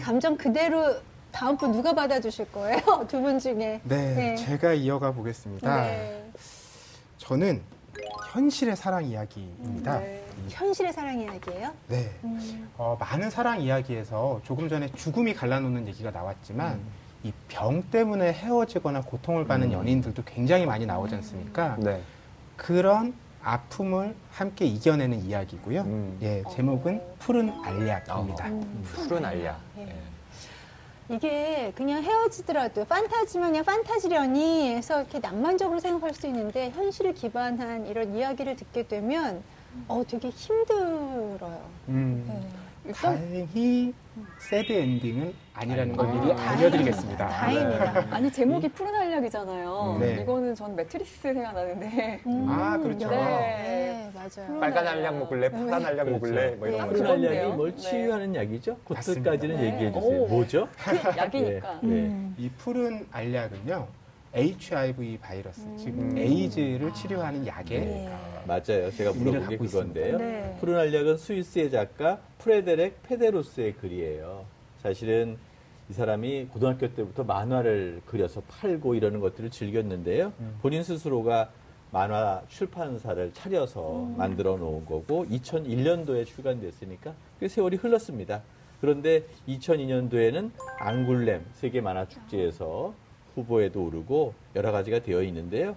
감정 그대로 다음 분 누가 받아주실 거예요? 두 분 중에. 네, 네. 제가 이어가 보겠습니다. 네. 저는 현실의 사랑 이야기입니다. 네. 현실의 사랑 이야기예요? 네. 음. 어, 많은 사랑 이야기에서 조금 전에 죽음이 갈라놓는 얘기가 나왔지만 이병 때문에 헤어지거나 고통을 받는 음. 연인들도 굉장히 많이 나오지 않습니까? 네. 그런 아픔을 함께 이겨내는 이야기고요. 음. 예, 제목은 푸른 알약입니다. 음, 푸른 알약. 예. 예. 이게 그냥 헤어지더라도 판타지면 그냥 판타지려니 해서 이렇게 낭만적으로 생각할 수 있는데 현실을 기반한 이런 이야기를 듣게 되면 어 되게 힘들어요. 음, 네. 일단 다행히 새드 엔딩은 아니라는 걸 아, 미리 다행이다. 알려드리겠습니다. 다행이다. 아니 제목이 푸른 알약이잖아요. 네. 이거는 전 매트리스 생각나는데 음, 아, 그렇죠. 네, 네. 맞아요. 빨간 알약 먹을래? 파란 알약 그렇죠. 먹을래? 뭐 이런 네. 거. 푸른 알약이 그런데요? 뭘 네. 치유하는 약이죠? 그것까지는 네. 얘기해 주세요. 오. 뭐죠? 그 약이니까. 네. 음. 이 푸른 알약은요, HIV 바이러스, 음. 즉 에이즈를 치료하는 약의 네. 맞아요. 제가 물어본 게 그건데요. 네. 푸른 알약은 스위스의 작가 프레데렉 페테르스의 글이에요. 사실은 이 사람이 고등학교 때부터 만화를 그려서 팔고 이러는 것들을 즐겼는데요. 본인 스스로가 만화 출판사를 차려서 만들어 놓은 거고 2001년도에 출간됐으니까 꽤 세월이 흘렀습니다. 그런데 2002년도에는 앙굴렘 세계 만화 축제에서 후보에도 오르고 여러 가지가 되어 있는데요.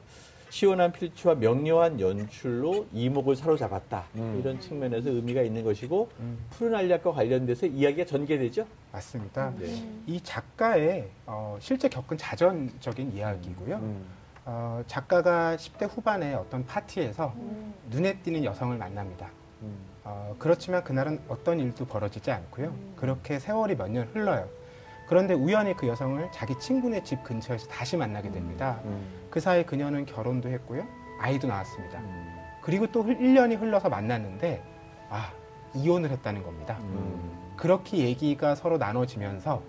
시원한 필치와 명료한 연출로 이목을 사로잡았다. 음. 이런 측면에서 의미가 있는 것이고 푸른 알약과 관련돼서 이야기가 전개되죠. 맞습니다. 네. 이 작가의 어, 실제 겪은 자전적인 이야기고요. 음. 어, 작가가 10대 후반의 어떤 파티에서 음. 눈에 띄는 여성을 만납니다. 음. 어, 그렇지만 그날은 어떤 일도 벌어지지 않고요. 그렇게 세월이 몇 년 흘러요. 그런데 우연히 그 여성을 자기 친구네 집 근처에서 다시 만나게 됩니다. 음. 그 사이 그녀는 결혼도 했고요. 아이도 낳았습니다. 음. 그리고 또 1년이 흘러서 만났는데, 아, 이혼을 했다는 겁니다. 음. 그렇게 얘기가 서로 나눠지면서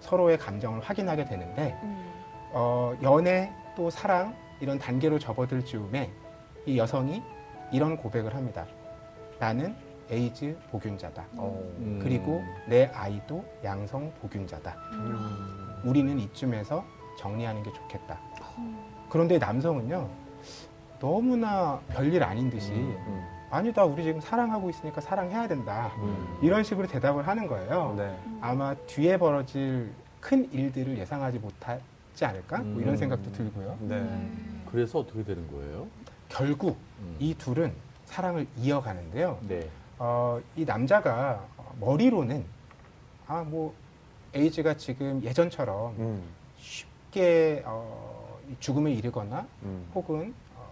서로의 감정을 확인하게 되는데, 음. 어, 연애 또 사랑 이런 단계로 접어들 즈음에 이 여성이 이런 고백을 합니다. 나는 에이즈 복균자다. 어. 음. 그리고 내 아이도 양성 복균자다. 음. 우리는 이쯤에서 정리하는 게 좋겠다. 그런데 남성은요, 너무나 별일 아닌 듯이, 음. 아니다, 우리 지금 사랑하고 있으니까 사랑해야 된다. 음. 이런 식으로 대답을 하는 거예요. 네. 아마 뒤에 벌어질 큰 일들을 예상하지 못하지 않을까? 뭐 이런 음. 생각도 들고요. 네. 그래서 어떻게 되는 거예요? 결국 음. 이 둘은 사랑을 이어가는데요. 네. 어, 이 남자가 머리로는 아, 뭐, 에이즈가 지금 예전처럼 음. 쉽게 어, 이 죽음에 이르거나 음. 혹은 어,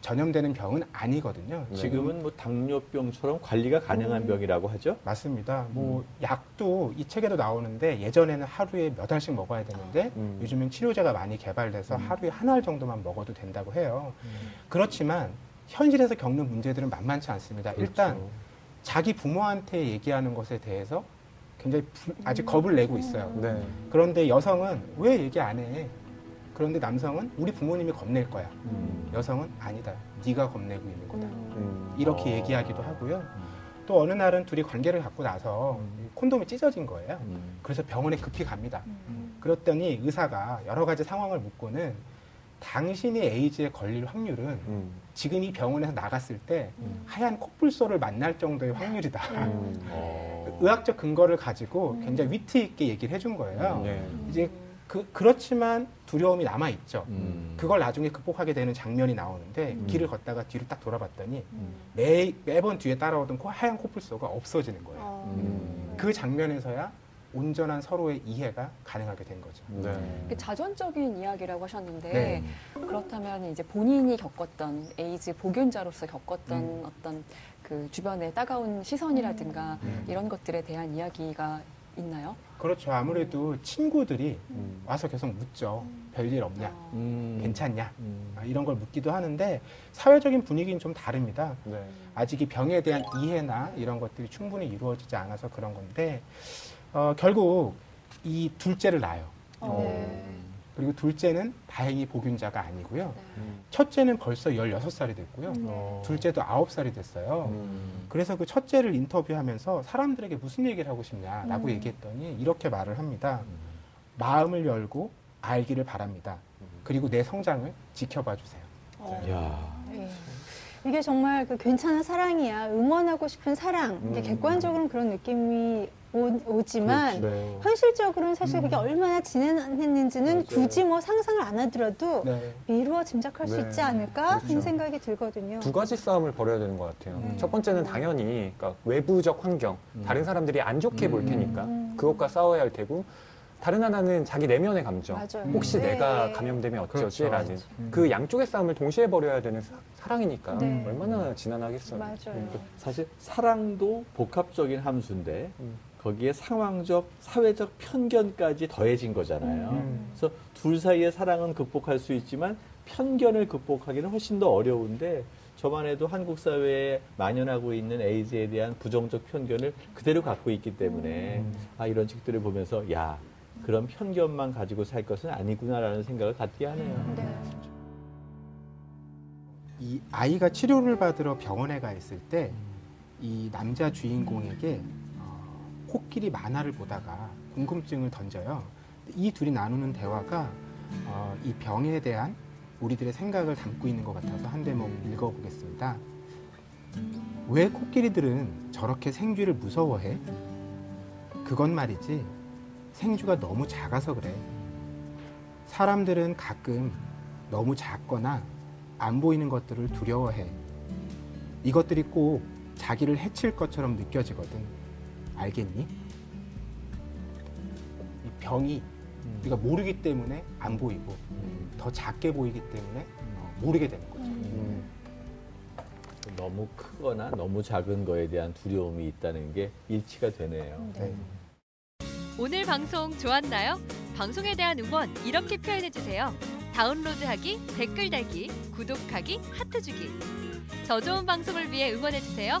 전염되는 병은 아니거든요. 네. 지금은 뭐 당뇨병처럼 관리가 가능한 병이라고 하죠. 맞습니다. 뭐 약도 이 책에도 나오는데 예전에는 하루에 몇 알씩 먹어야 되는데 음. 요즘은 치료제가 많이 개발돼서 하루에 한 알 정도만 먹어도 된다고 해요. 그렇지만 현실에서 겪는 문제들은 만만치 않습니다. 일단 자기 부모한테 얘기하는 것에 대해서 굉장히 부- 아직 겁을 내고 있어요. 네. 그런데 여성은 왜 얘기 안 해? 그런데 남성은 우리 부모님이 겁낼 거야. 음. 여성은 아니다. 네가 겁내고 있는 거다. 음. 이렇게 어. 얘기하기도 하고요. 또 어느 날은 둘이 관계를 갖고 나서 콘돔이 찢어진 거예요. 음. 그래서 병원에 급히 갑니다. 음. 그랬더니 의사가 여러 가지 상황을 묻고는 당신이 에이즈에 걸릴 확률은 음. 지금 이 병원에서 나갔을 때 하얀 코뿔소를 만날 정도의 확률이다. 음. 어. 의학적 근거를 가지고 굉장히 위트 있게 얘기를 해준 거예요. 네. 이제 그, 그렇지만 두려움이 남아있죠. 음. 그걸 나중에 극복하게 되는 장면이 나오는데 음. 길을 걷다가 뒤로 딱 돌아봤더니 음. 매, 매번 뒤에 따라오던 코- 하얀 코뿔소가 없어지는 거예요. 어. 음. 그 장면에서야 온전한 서로의 이해가 가능하게 된 거죠. 네. 이게 자전적인 이야기라고 하셨는데 네. 그렇다면 이제 본인이 겪었던 에이즈 복균자로서 겪었던 음. 어떤 그 주변의 따가운 시선이라든가 음. 이런 것들에 대한 이야기가 있나요? 그렇죠. 아무래도 친구들이 음. 와서 계속 묻죠. 별일 없냐? 어. 음. 괜찮냐? 음. 아, 이런 걸 묻기도 하는데 사회적인 분위기는 좀 다릅니다. 네. 아직 이 병에 대한 이해나 이런 것들이 충분히 이루어지지 않아서 그런 건데 어, 결국 이 둘째를 낳아요. 어. 네. 그리고 둘째는 다행히 보균자가 아니고요. 네. 첫째는 벌써 16살이 됐고요. 네. 어. 둘째도 9살이 됐어요. 음. 그래서 그 첫째를 인터뷰하면서 사람들에게 무슨 얘기를 하고 싶냐라고 음. 얘기했더니 이렇게 말을 합니다. 마음을 열고 알기를 바랍니다. 그리고 내 성장을 지켜봐 주세요. 어. 야. 예. 이게 정말 그 괜찮은 사랑이야. 응원하고 싶은 사랑. 이게 음. 객관적으로는 그런 느낌이 오, 지만 네. 현실적으로는 사실 그게 얼마나 진행했는지는 맞아요. 굳이 뭐 상상을 안 하더라도 네. 미루어 짐작할 수 네. 있지 않을까 하는 그렇죠. 생각이 들거든요. 두 가지 싸움을 벌여야 되는 것 같아요. 음. 첫 번째는 당연히 그러니까 외부적 환경, 음. 다른 사람들이 안 좋게 볼 음. 테니까 음. 그것과 싸워야 할 테고 다른 하나는 자기 내면의 감정. 맞아요. 혹시 네. 내가 감염되면 어쩌지라는 그렇죠. 그 양쪽의 싸움을 동시에 벌여야 되는 사, 사랑이니까 네. 얼마나 지난하겠어요. 맞아요. 음. 사실 사랑도 복합적인 함수인데 음. 거기에 상황적, 사회적 편견까지 더해진 거잖아요. 음. 그래서 둘 사이의 사랑은 극복할 수 있지만 편견을 극복하기는 훨씬 더 어려운데 저만 해도 한국 사회에 만연하고 있는 에이즈에 대한 부정적 편견을 그대로 갖고 있기 때문에 음. 아 이런 책들을 보면서 야 그런 편견만 가지고 살 것은 아니구나라는 생각을 갖게 하네요. 네. 이 아이가 치료를 받으러 병원에 가 있을 때 이 남자 주인공에게 어, 코끼리 만화를 보다가 궁금증을 던져요. 이 둘이 나누는 대화가 어, 이 병에 대한 우리들의 생각을 담고 있는 것 같아서 한 대목 읽어보겠습니다. 왜 코끼리들은 저렇게 생쥐를 무서워해? 그건 말이지 생쥐가 너무 작아서 그래. 사람들은 가끔 너무 작거나 안 보이는 것들을 두려워해. 이것들이 꼭 자기를 해칠 것처럼 느껴지거든. 알겠니? 이 병이 우리가 모르기 때문에 안 보이고 더 작게 보이기 때문에 어, 모르게 되는 거죠. 음. 너무 크거나 너무 작은 거에 대한 두려움이 있다는 게 일치가 되네요. 네. 오늘 방송 좋았나요? 방송에 대한 응원 이렇게 표현해 주세요. 다운로드하기, 댓글 달기, 구독하기, 하트 주기. 더 좋은 방송을 위해 응원해 주세요.